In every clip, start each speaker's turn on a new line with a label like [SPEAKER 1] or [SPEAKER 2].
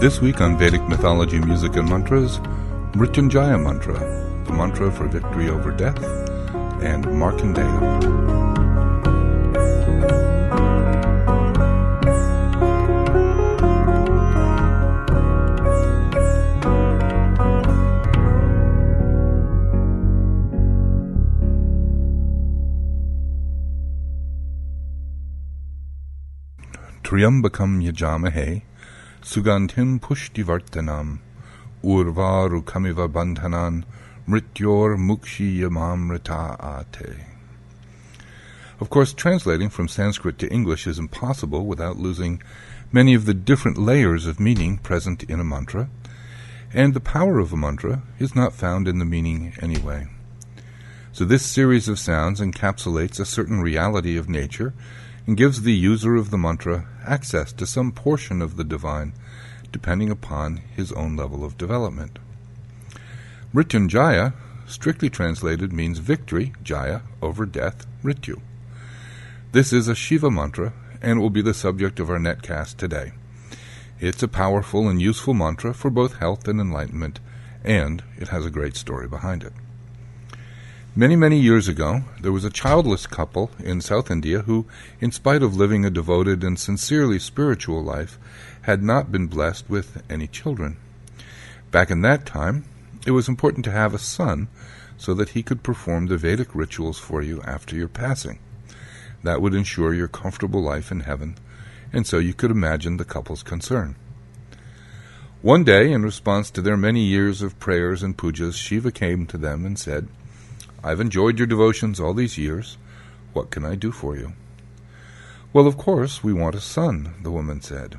[SPEAKER 1] This week on Vedic Mythology, Music, and Mantras, Mrityunjaya Mantra, the mantra for victory over death, and Markandeya. Triambakam yajamahe, sugantim pushtivartanam, urvaru kamiva bandhanan, mrityor mukshi yamamrita ate. Of course, translating from Sanskrit to English is impossible without losing many of the different layers of meaning present in a mantra, and the power of a mantra is not found in the meaning anyway. So this series of sounds encapsulates a certain reality of nature and gives the user of the mantra access to some portion of the divine, depending upon his own level of development. Mrityunjaya, strictly translated, means victory, jaya, over death, mrityu. This is a Shiva mantra and will be the subject of our netcast today. It's a powerful and useful mantra for both health and enlightenment, and it has a great story behind it. Many, many years ago, there was a childless couple in South India who, in spite of living a devoted and sincerely spiritual life, had not been blessed with any children. Back in that time, it was important to have a son so that he could perform the Vedic rituals for you after your passing. That would ensure your comfortable life in heaven, and so you could imagine the couple's concern. One day, in response to their many years of prayers and pujas, Shiva came to them and said, I've enjoyed your devotions all these years. What can I do for you? Well, of course, we want a son, the woman said.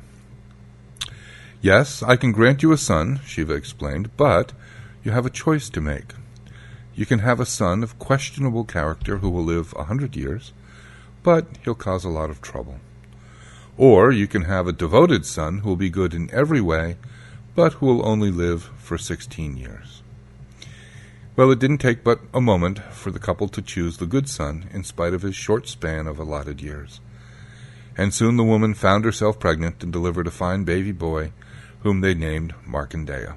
[SPEAKER 1] Yes, I can grant you a son, Shiva explained, but you have a choice to make. You can have a son of questionable character who will live a hundred years, but he'll cause a lot of trouble. Or you can have a devoted son who will be good in every way, but who will only live for sixteen years. Well, it didn't take but a moment for the couple to choose the good son, in spite of his short span of allotted years. And soon the woman found herself pregnant and delivered a fine baby boy, whom they named Markandeya.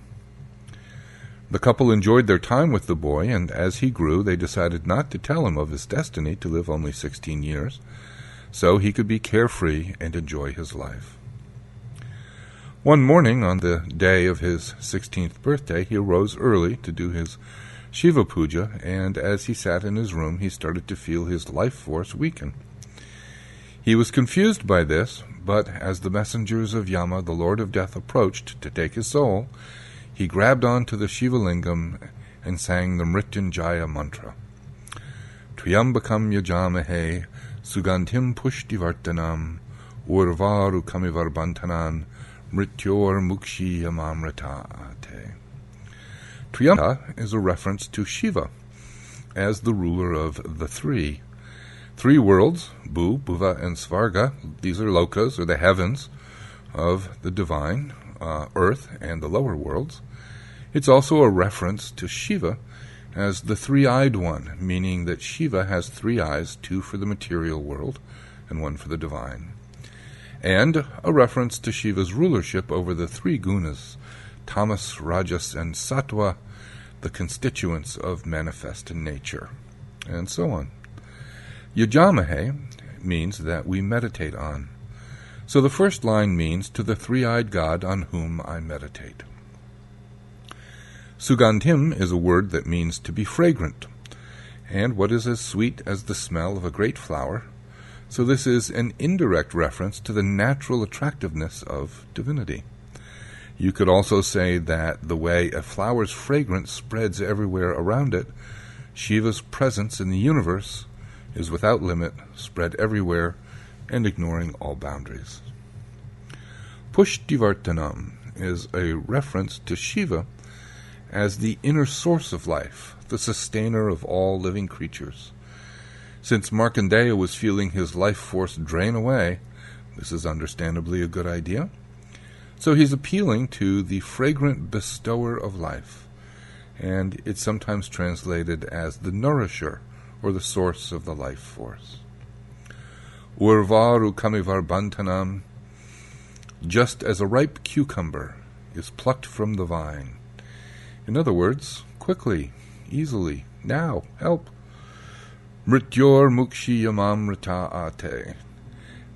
[SPEAKER 1] The couple enjoyed their time with the boy, and as he grew, they decided not to tell him of his destiny to live only sixteen years, so he could be carefree and enjoy his life. One morning, on the day of his sixteenth birthday, he arose early to do his Shiva Puja, and as he sat in his room, he started to feel his life force weaken. He was confused by this, but as the messengers of Yama, the Lord of Death, approached to take his soul, he grabbed onto the Shiva lingam and sang the Mrityunjaya mantra. Triambakam yajamahe sugantim pushtivartanam urvaru kamivarbantanan mrityor mukshi yamamritate. Triambaka is a reference to Shiva as the ruler of the three. Three worlds, Bhu, Bhuva, and Svarga, these are lokas, or the heavens of the divine, uh, earth, and the lower worlds. It's also a reference to Shiva as the three eyed one, meaning that Shiva has three eyes, two for the material world and one for the divine. And a reference to Shiva's rulership over the three gunas, tamas, rajas, and sattva, the constituents of manifest nature, and so on. Yajamahe means that we meditate on. So the first line means to the three eyed God on whom I meditate. Sugandhim is a word that means to be fragrant, and what is as sweet as the smell of a great flower. So this is an indirect reference to the natural attractiveness of divinity. You could also say that the way a flower's fragrance spreads everywhere around it, Shiva's presence in the universe is without limit, spread everywhere, and ignoring all boundaries. Pushtivartanam is a reference to Shiva as the inner source of life, the sustainer of all living creatures. Since Markandeya was feeling his life force drain away, this is understandably a good idea. So he's appealing to the fragrant bestower of life, and it's sometimes translated as the nourisher or the source of the life force. Urvaru kamivar bantanam, just as a ripe cucumber is plucked from the vine. In other words, quickly, easily, now, help. Mrityor mukshiyamamrita ate.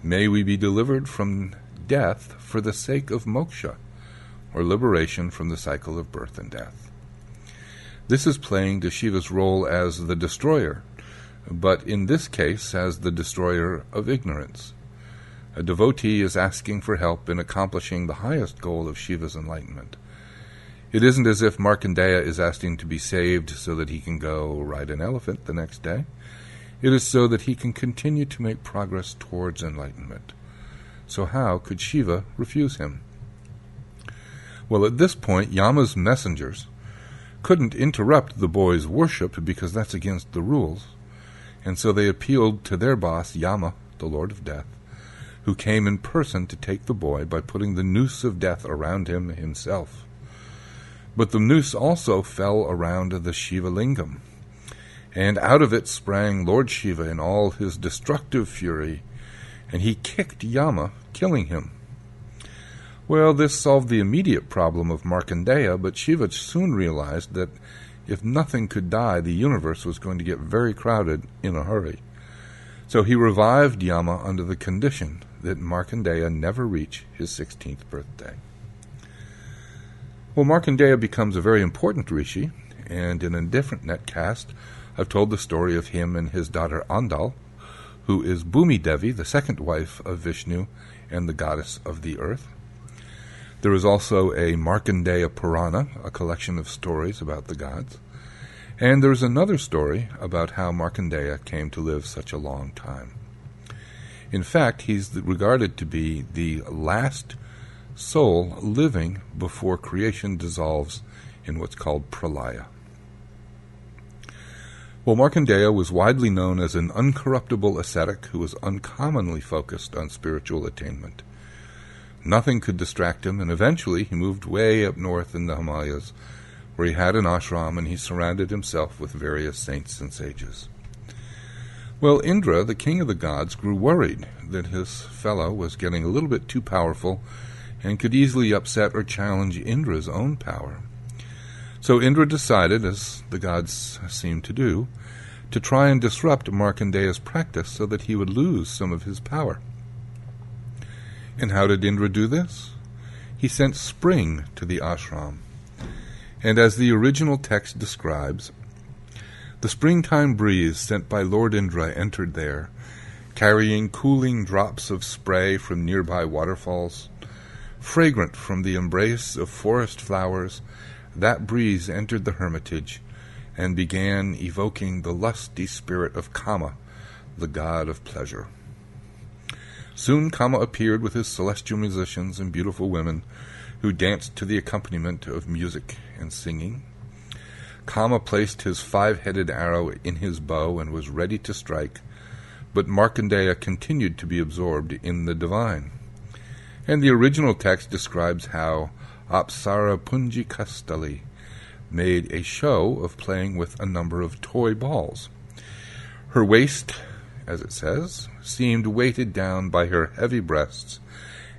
[SPEAKER 1] May we be delivered from death for the sake of moksha, or liberation from the cycle of birth and death. This is playing to Shiva's role as the destroyer, but in this case as the destroyer of ignorance. A devotee is asking for help in accomplishing the highest goal of Shiva's enlightenment. It isn't as if Markandeya is asking to be saved so that he can go ride an elephant the next day. It is so that he can continue to make progress towards enlightenment. So how could Shiva refuse him? Well, at this point, Yama's messengers couldn't interrupt the boy's worship because that's against the rules, and so they appealed to their boss, Yama, the Lord of Death, who came in person to take the boy by putting the noose of death around him himself. But the noose also fell around the Shiva lingam, and out of it sprang Lord Shiva in all his destructive fury, and he kicked Yama, killing him. Well, this solved the immediate problem of Markandeya, but Shiva soon realized that if nothing could die, the universe was going to get very crowded in a hurry. So he revived Yama under the condition that Markandeya never reach his 16th birthday. Well, Markandeya becomes a very important rishi, and in a different netcast, I've told the story of him and his daughter Andal, who is Bhumi Devi, the second wife of Vishnu and the goddess of the earth. There is also a Markandeya Purana, a collection of stories about the gods. And there is another story about how Markandeya came to live such a long time. In fact, he's regarded to be the last soul living before creation dissolves in what's called pralaya. Well, Markandeya was widely known as an uncorruptible ascetic who was uncommonly focused on spiritual attainment. Nothing could distract him, and eventually he moved way up north in the Himalayas, where he had an ashram and he surrounded himself with various saints and sages. Well, Indra, the king of the gods, grew worried that his fellow was getting a little bit too powerful and could easily upset or challenge Indra's own power. So Indra decided, as the gods seem to do, to try and disrupt Markandeya's practice so that he would lose some of his power. And how did Indra do this? He sent spring to the ashram. And as the original text describes, the springtime breeze sent by Lord Indra entered there, carrying cooling drops of spray from nearby waterfalls. Fragrant from the embrace of forest flowers, that breeze entered the hermitage and began evoking the lusty spirit of Kama, the god of pleasure. Soon Kama appeared with his celestial musicians and beautiful women, who danced to the accompaniment of music and singing. Kama placed his five headed arrow in his bow and was ready to strike, but Markandeya continued to be absorbed in the divine. And the original text describes how Apsara Punjikasthali made a show of playing with a number of toy balls. Her waist, as it says, seemed weighted down by her heavy breasts,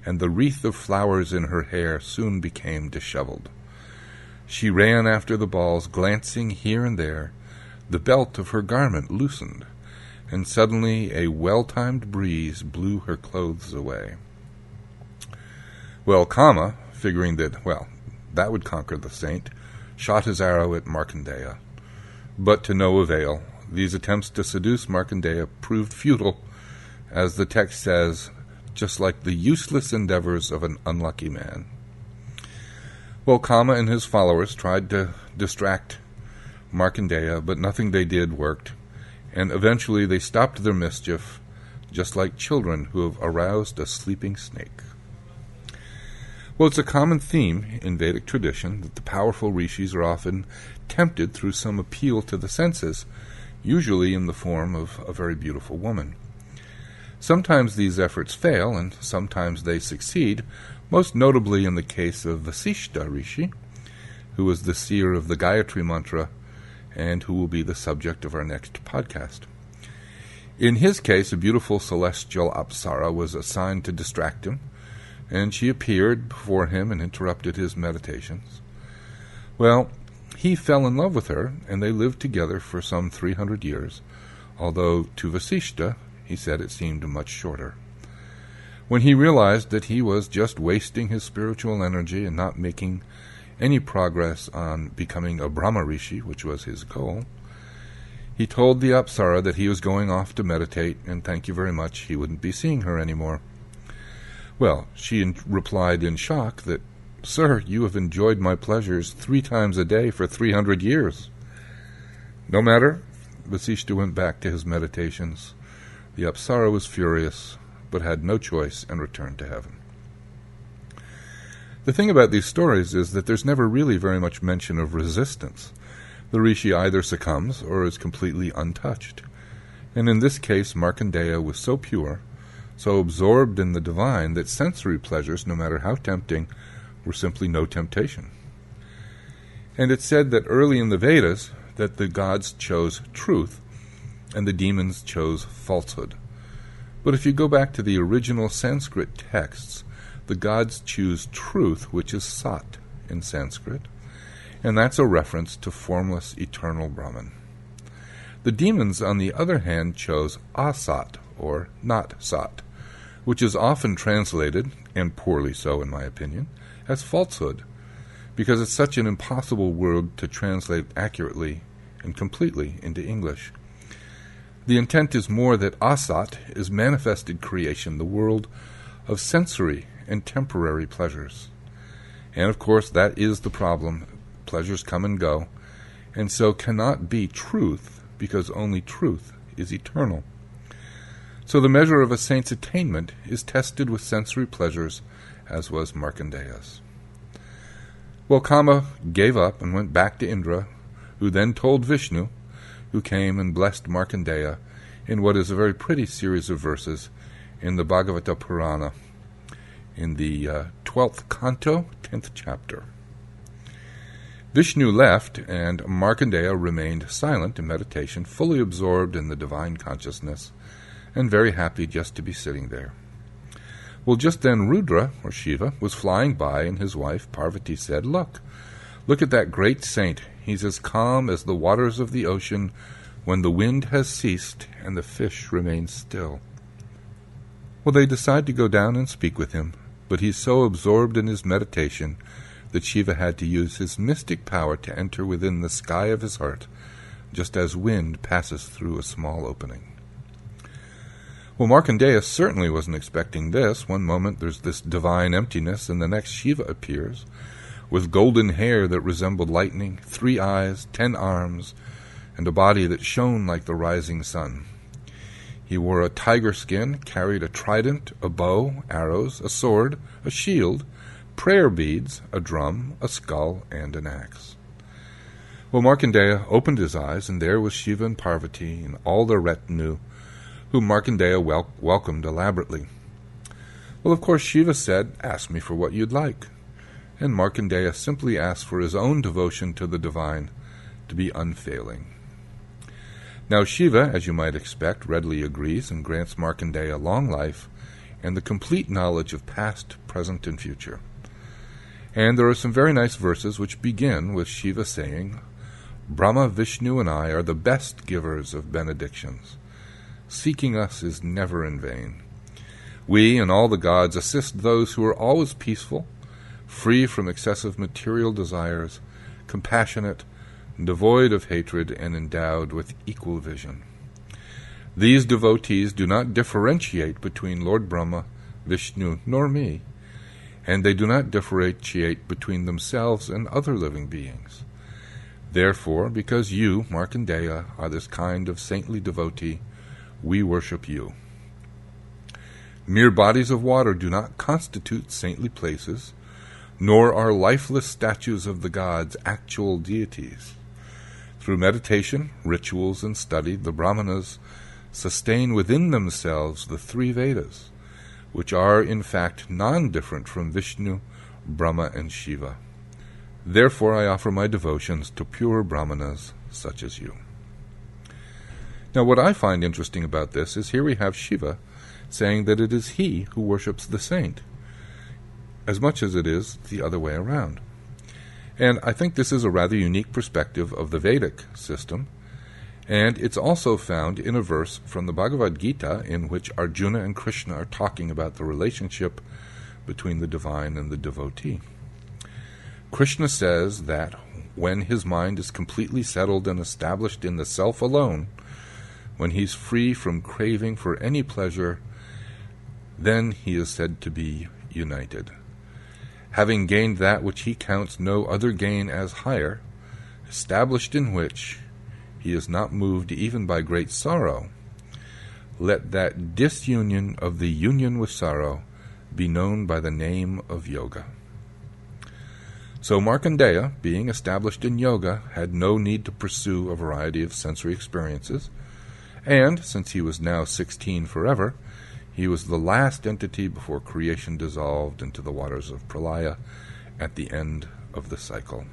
[SPEAKER 1] and the wreath of flowers in her hair soon became disheveled. She ran after the balls, glancing here and there. The belt of her garment loosened, and suddenly a well timed breeze blew her clothes away. Well, Kama, figuring that, well, that would conquer the saint, shot his arrow at Markandeya. But to no avail. These attempts to seduce Markandeya proved futile, as the text says, just like the useless endeavors of an unlucky man. Well, Kama and his followers tried to distract Markandeya, but nothing they did worked, and eventually they stopped their mischief, just like children who have aroused a sleeping snake. Well, it's a common theme in Vedic tradition that the powerful rishis are often tempted through some appeal to the senses, usually in the form of a very beautiful woman. Sometimes these efforts fail, and sometimes they succeed, most notably in the case of Vasishta Rishi, who was the seer of the Gayatri Mantra and who will be the subject of our next podcast. In his case, a beautiful celestial apsara was assigned to distract him, and she appeared before him and interrupted his meditations. Well, he fell in love with her, and they lived together for some three hundred years, although to Vasishta he said it seemed much shorter. When he realized that he was just wasting his spiritual energy and not making any progress on becoming a Brahma Rishi, which was his goal, he told the Apsara that he was going off to meditate, and thank you very much, he wouldn't be seeing her any more. Well, she in- replied in shock that, Sir, you have enjoyed my pleasures three times a day for three hundred years. No matter. Vasishta went back to his meditations. The Apsara was furious, but had no choice and returned to heaven. The thing about these stories is that there's never really very much mention of resistance. The rishi either succumbs or is completely untouched. And in this case, Markandeya was so pure, so absorbed in the divine, that sensory pleasures, no matter how tempting, were simply no temptation. And it's said that early in the Vedas that the gods chose truth and the demons chose falsehood. But if you go back to the original Sanskrit texts, the gods choose truth, which is sat in Sanskrit, and that's a reference to formless eternal Brahman. The demons, on the other hand, chose asat, or not sat, which is often translated, and poorly so in my opinion, as falsehood, because it's such an impossible word to translate accurately and completely into English. The intent is more that asat is manifested creation, the world of sensory and temporary pleasures. And of course, that is the problem. Pleasures come and go, and so cannot be truth, because only truth is eternal. So the measure of a saint's attainment is tested with sensory pleasures, as was Markandeya's. Well, Kama gave up and went back to Indra, who then told Vishnu, who came and blessed Markandeya in what is a very pretty series of verses in the Bhagavata Purana, in the uh, 12th canto, 10th chapter. Vishnu left, and Markandeya remained silent in meditation, fully absorbed in the divine consciousness, and very happy just to be sitting there. Well, just then Rudra, or Shiva, was flying by, and his wife Parvati said, Look, look at that great saint. He's as calm as the waters of the ocean when the wind has ceased and the fish remain still. Well, they decide to go down and speak with him, but he's so absorbed in his meditation that Shiva had to use his mystic power to enter within the sky of his heart, just as wind passes through a small opening. Well, Markandeya certainly wasn't expecting this. One moment there's this divine emptiness, and the next Shiva appears, with golden hair that resembled lightning, three eyes, ten arms, and a body that shone like the rising sun. He wore a tiger skin, carried a trident, a bow, arrows, a sword, a shield, prayer beads, a drum, a skull, and an axe. Well, Markandeya opened his eyes, and there was Shiva and Parvati and all their retinue, whom Markandeya wel- welcomed elaborately. Well, of course, Shiva said, Ask me for what you'd like and Markandeya simply asked for his own devotion to the divine to be unfailing. Now Shiva, as you might expect, readily agrees and grants Markandeya long life and the complete knowledge of past, present, and future. And there are some very nice verses which begin with Shiva saying, Brahma, Vishnu, and I are the best givers of benedictions. Seeking us is never in vain. We and all the gods assist those who are always peaceful free from excessive material desires, compassionate, devoid of hatred, and endowed with equal vision. These devotees do not differentiate between Lord Brahma, Vishnu, nor me, and they do not differentiate between themselves and other living beings. Therefore, because you, Markandeya, are this kind of saintly devotee, we worship you. Mere bodies of water do not constitute saintly places, nor are lifeless statues of the gods actual deities. Through meditation, rituals, and study, the Brahmanas sustain within themselves the three Vedas, which are in fact non different from Vishnu, Brahma, and Shiva. Therefore, I offer my devotions to pure Brahmanas such as you. Now, what I find interesting about this is here we have Shiva saying that it is he who worships the saint. as much as it is the other way around. And I think this is a rather unique perspective of the Vedic system, and it's also found in a verse from the Bhagavad Gita in which Arjuna and Krishna are talking about the relationship between the divine and the devotee. Krishna says that when his mind is completely settled and established in the self alone, when he's free from craving for any pleasure, then he is said to be united. Having gained that which he counts no other gain as higher, established in which he is not moved even by great sorrow, let that disunion of the union with sorrow be known by the name of yoga. So Markandeya, being established in yoga, had no need to pursue a variety of sensory experiences, and since he was now sixteen forever, he was the last entity before creation dissolved into the waters of Pralaya at the end of the cycle.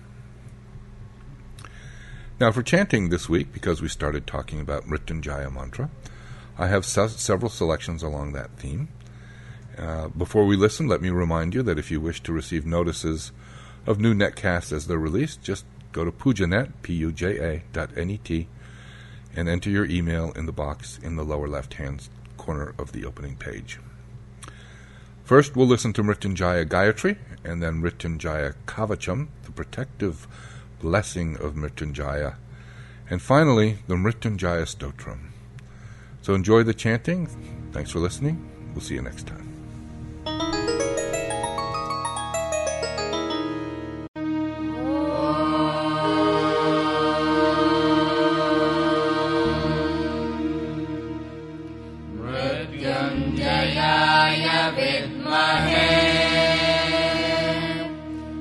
[SPEAKER 1] Now, for chanting this week, because we started talking about Mrityunjaya mantra, I have se- several selections along that theme. Uh, before we listen, let me remind you that if you wish to receive notices of new netcasts as they're released, just go to pujanet, P-U-J-A dot N-E-T, and enter your email in the box in the lower left-hand corner of the opening page. First, we'll listen to Mrityunjaya Gayatri, and then Mrityunjaya Kavacham, the protective blessing of Mrityunjaya, and finally, the Mrityunjaya Stotram. So enjoy the chanting. Thanks for listening. We'll see you next time.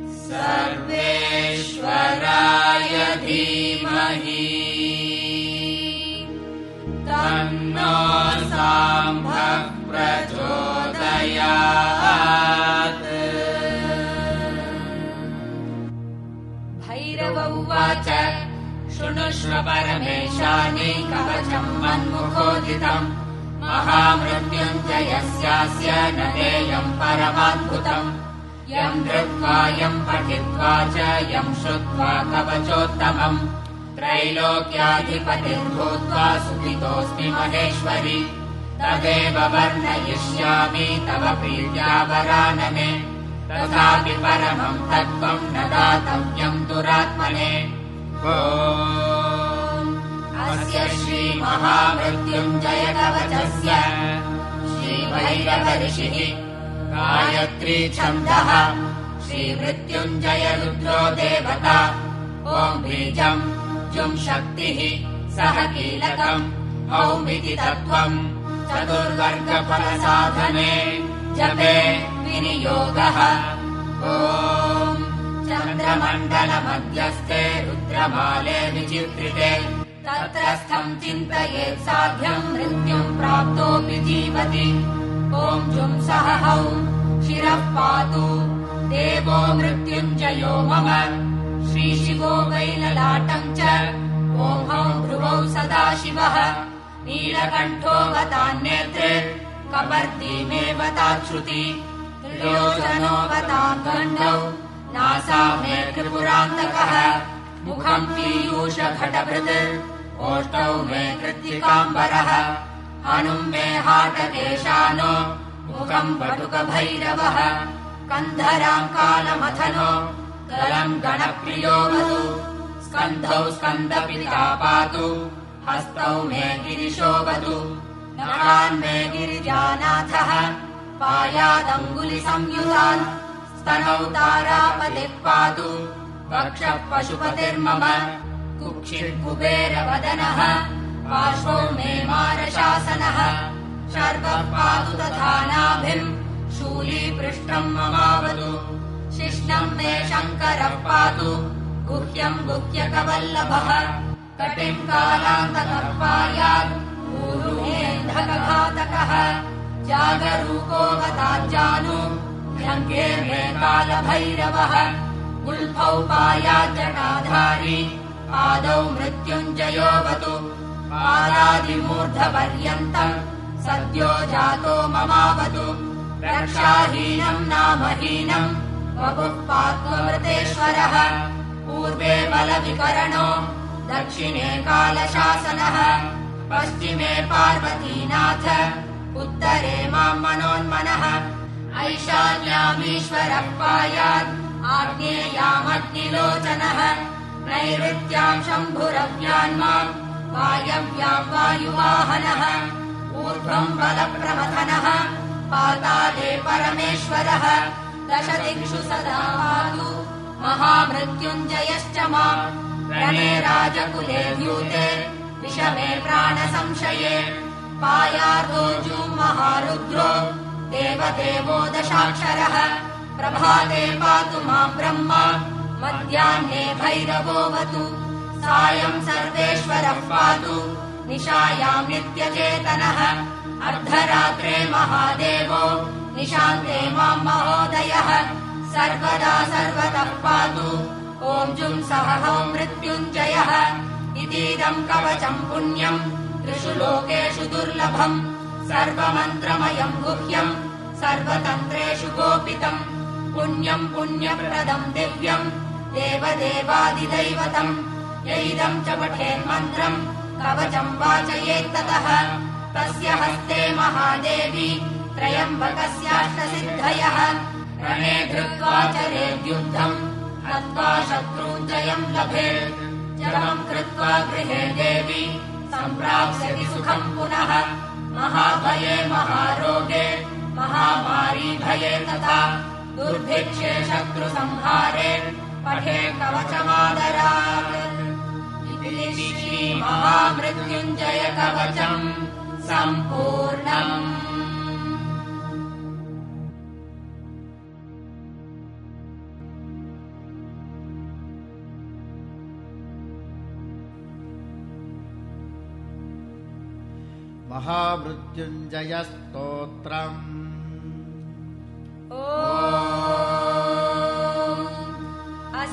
[SPEAKER 2] सर्वेश्वराय धीमहि। तन्नो साम्भः प्रचोदयात्। भैरव उवाच। शृणुष्व परमेशानि कवचम् मन्मुखोदितम् महामृत्युञ्जयस्यास्य न देयम् परमाद्भुतम्। यम् धृत्वा यम् पठित्वा च यम् श्रुत्वा कवचोत्तमम्। त्रैलोक्याधिपतिर्भूत्वा सुखितोऽस्मि महेश्वरि। तदेव वर्णयिष्यामि तव प्रीत्या वरानने। तथापि परमम् तत्त्वम् न दातव्यम् दुरात्मने। ॐ अस्य श्रीमहामृत्युञ्जय कवचस्य श्रीभैरवऋषिः गायत्री छन्दः श्रीमृत्युञ्जय रुद्रो देवता ॐ बीजम् जुम् शक्तिः सह कीलकम् औमिति तत्त्वम् चतुर्वर्गफलसाधने जपे विनियोगः। ॐ चन्द्रमण्डलमध्यस्थे रुद्रमाले विचित्रिते तत्रस्थम् चिन्तयेत् साध्यम् मृत्युम् प्राप्तोऽपि जीवति। ॐ जुम् सह हौ शिरः पातु। देवो मृत्युञ्जयो मम। श्रीशिवो वैललाटम् च। ॐ हौ भ्रुवौ सदा शिवः। नीलकण्ठोऽवतान्नेत्रे कपर्दीमेव ताच्छ्रुति। त्रिलोचनोऽवताम् गण्डौ नासा मे त्रिपुरान्तकः। मुखम् पीयूषघटभृत् ओष्टौ मे कृत्तिकाम्बरः। हनुम् मे हाटकेशानो मुखम् बटुकभैरवः। कन्धराम् कालमथनो गलम् गणप्रियो वधु। स्कन्धौ स्कन्दपिता पातु। हस्तौ मे गिरिशो वधु। नरान् मे गिरिजानाथः। पायादङ्गुलिसंयुतान्। स्तनौ तारापतिः पातु। वक्षः पशुपतिर्मम कुक्षिर्कुबेरवदनः पार्श्वौ मे मारशासनः शर्वः पातु तथा नाभिम् शूलीपृष्ठम् ममावतु। शिष्णम् मे शङ्करः पातु गुह्यम् गुह्यकवल्लभः। कटिम् कालान्तकः पायात् ऊरुमेऽन्धकघातकः जागरूकोऽवताज्जानु ढङ्गे मे कालभैरवः। गुल्फौ पायाज्जटाधारी पादौ मृत्युञ्जयोऽवतु पादादिमूर्धपर्यन्तम् सद्यो जातो ममावतु। रक्षाहीनम् नामहीनम् वपुः पात्वमृतेश्वरः पूर्वे बलविकरणो दक्षिणे कालशासनः। पश्चिमे पार्वतीनाथ उत्तरे माम् मनोन्मनः। ऐशान्यामीश्वरः पायात् आग्नेयामग्निलोचनः नैऋत्याम् शम्भुरव्यान्माम् वायव्याम् वायुवाहनः ऊर्ध्वम् बलप्रमथनः पाताले परमेश्वरः। दश दिक्षु सदा पातु महामृत्युञ्जयश्च माम्। रणे राजकुले द्यूते विषमे प्राणसंशये। पायार्दोऽर्जुम् महारुद्रो देवदेवो दशाक्षरः। प्रभाते पातु माम् ब्रह्मा मध्याह्ने भैरवोऽवतु सायम् सर्वेश्वरः पातु। निशायाम् नित्यचेतनः अर्धरात्रे महादेवो। निशान्ते माम् महोदयः। सर्वदा सर्वतः पातु। ॐ जुम् सह मृत्युञ्जयः। इतीदम् कवचम् पुण्यम् त्रिषु लोकेषु दुर्लभम् सर्वमन्त्रमयम् गुह्यम् सर्वतन्त्रेषु गोपितम् पुण्यम् पुण्यप्रदम् दिव्यम् देवदेवादिदैवतम्। यैदम् च पठेन्मन्त्रम् कवचम् वाचयेत्ततः। तस्य हस्ते महादेवी त्रयम्बकस्याष्टसिद्धयः। रणे धृत्वा चरेद्युद्धम् हत्वा शत्रूञ्जयम् लभेत् जपम् कृत्वा गृहे देवी सम्प्राप्स्यति सुखम् पुनः। महाभये महारोगे महामारी भये तथा। दुर्भिक्षे शत्रुसंहारे पठे कवचमादरात् इति श्रीमहामृत्युञ्जय कवचम् सम्पूर्णम्।
[SPEAKER 3] महामृत्युञ्जयस्तोत्रम्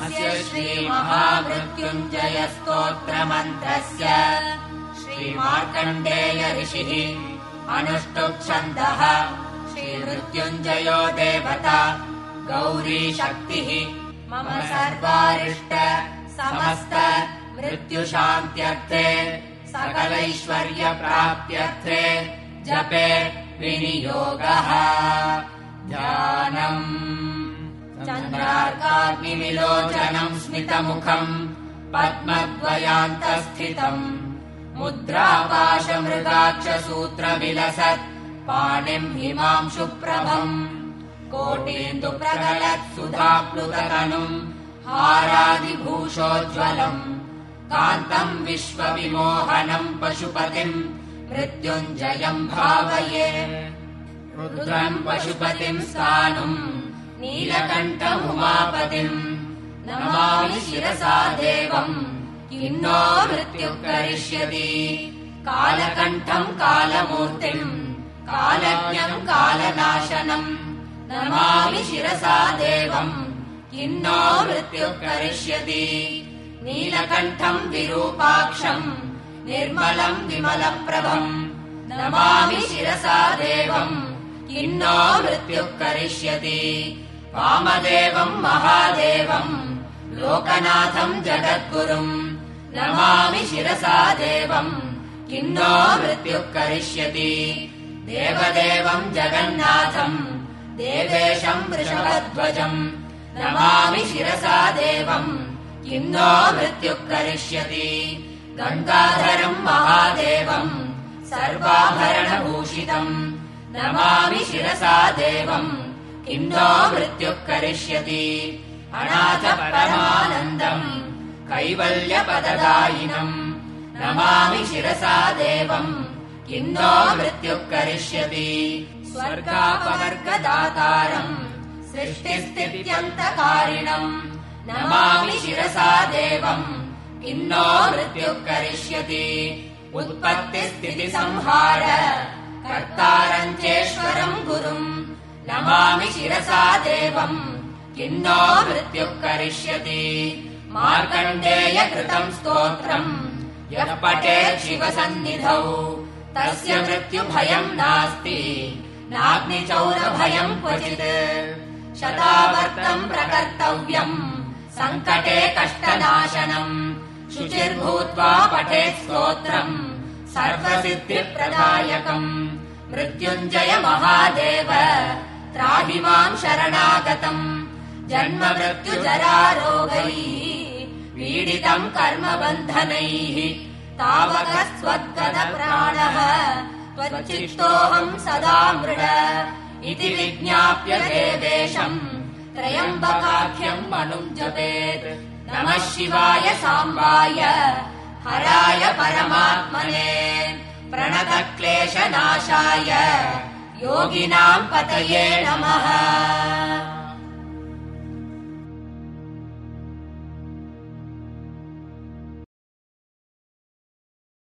[SPEAKER 2] अस्य श्रीमहामृत्युञ्जयस्तोत्रमन्त्रस्य श्रीमार्कण्डेय ऋषिः अनुष्टुप्छन्दः श्रीमृत्युञ्जयो देवता गौरी शक्तिः मम सर्वारिष्ट समस्त मृत्युशान्त्यर्थे सकलैश्वर्यप्राप्त्यर्थे जपे विनियोगः। ध्यानम् चन्द्रार्काग्निविलोचनम् स्मितमुखम् पद्मद्वयान्तस्थितम् मुद्रापाशमृगाक्षसूत्रविलसत् पाणिम् हिमांशुप्रभम् कोटीन्दुप्रगलत् सुधाप्लुततनुम् हारादिभूषोज्ज्वलम् कान्तम् विश्वविमोहनम् पशुपतिम् मृत्युञ्जयम् भावये रुद्रम् पशुपतिम् स्थानुम् नीलकण्ठमुमापतिम्। नमामि शिरसा देवम्। किन्नो मृत्युः करिष्यति कालकण्ठम् कालमूर्तिम्। कालज्ञम् कालनाशनम्। नमामि शिरसा देवम्। किन्नो मृत्युः करिष्यति नीलकण्ठम् विरूपाक्षम्। निर्मलम् विमलप्रभम्। नमामि शिरसा देवम्। किन्नो मृत्युः करिष्यति वामदेवम् महादेवम् लोकनाथम् जगद्गुरुम् नमामि शिरसा देवम् किन्नो मृत्युः करिष्यति। देवदेवम् जगन्नाथम् देवेशम् वृषभध्वजम् नमामि शिरसा देवम् किन्नो मृत्युः करिष्यति। गङ्गाधरम् महादेवम् सर्वाभरणभूषितम् नमामि शिरसा देवम् किन्नो मृत्युः करिष्यति। अनाथ परमानन्दम् कैवल्यपददायिनम्। नमामि शिरसा देवम् किन्नो मृत्युः करिष्यति। स्वर्गापवर्गदातारम् सृष्टिस्थित्यन्तकारिणम्। नमामि शिरसा देवम् किन्नो मृत्युः करिष्यति। उत्पत्तिस्थितिसंहार कर्तारम् चेश्वरम् गुरुम् नमामि शिरसा देवम् किन्नो मृत्युः करिष्यति। मार्कण्डेय कृतम् स्तोत्रम् यः पठेत् शिवसन्निधौ। तस्य मृत्युभयम् नास्ति। नाग्निचौरभयम् क्वचित्। शतावर्तम् प्रकर्तव्यम् सङ्कटे कष्टनाशनम् शुचिर्भूत्वा पठेत् स्तोत्रम् सर्वसिद्धिप्रदायकम् मृत्युञ्जय महादेव त्राहि माम् शरणागतम्। जन्म मृत्युजरारोगैः पीडितम् कर्मबन्धनैः तावकस्त्वद्गत प्राणः त्वच्चित्तोऽहम् सदा मृड। इति विज्ञाप्य देवेशम् त्रयम्बकाख्यम् मनुम् जपेत् नमः शिवाय साम्बाय हराय परमात्मने। प्रणतक्लेशनाशाय योगिनाम् पतये नमः